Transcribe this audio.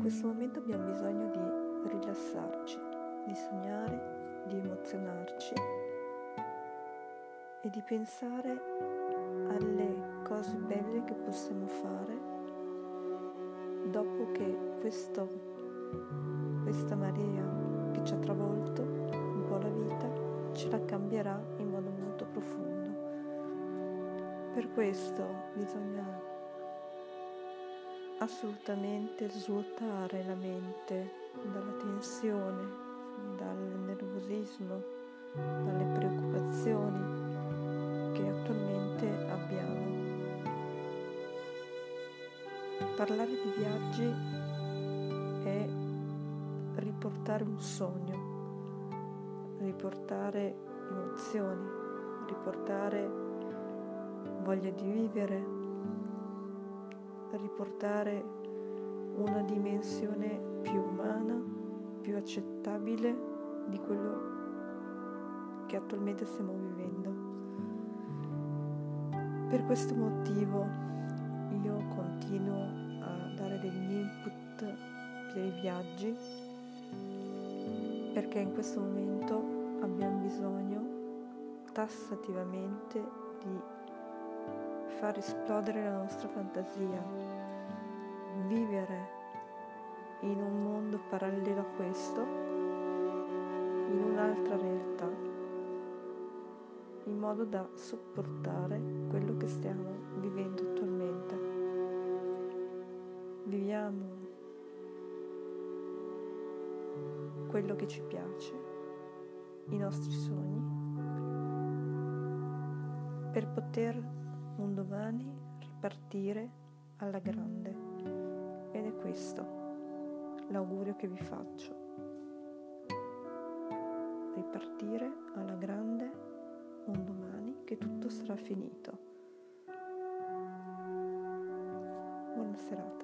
questo momento abbiamo bisogno di rilassarci, di sognare, di emozionarci e di pensare alle cose belle che possiamo fare dopo che questo, questa marea che ci ha travolto un po' la vita ce la cambierà in modo molto profondo. Per questo bisogna assolutamente svuotare la mente dalla tensione, dal nervosismo, dalle preoccupazioni che attualmente abbiamo. Parlare di viaggi è riportare un sogno, riportare emozioni, riportare voglia di vivere, riportare una dimensione più umana, più accettabile di quello che attualmente stiamo vivendo. Per questo motivo io continuo a dare degli input per i viaggi perché in questo momento abbiamo bisogno tassativamente di far esplodere la nostra fantasia, vivere in un mondo parallelo a questo, in un'altra realtà, in modo da sopportare quello che stiamo vivendo attualmente. Viviamo quello che ci piace, i nostri sogni, per poter un domani ripartire alla grande. Questo l'augurio che vi faccio. Ripartire alla grande un domani che tutto sarà finito. Buona serata.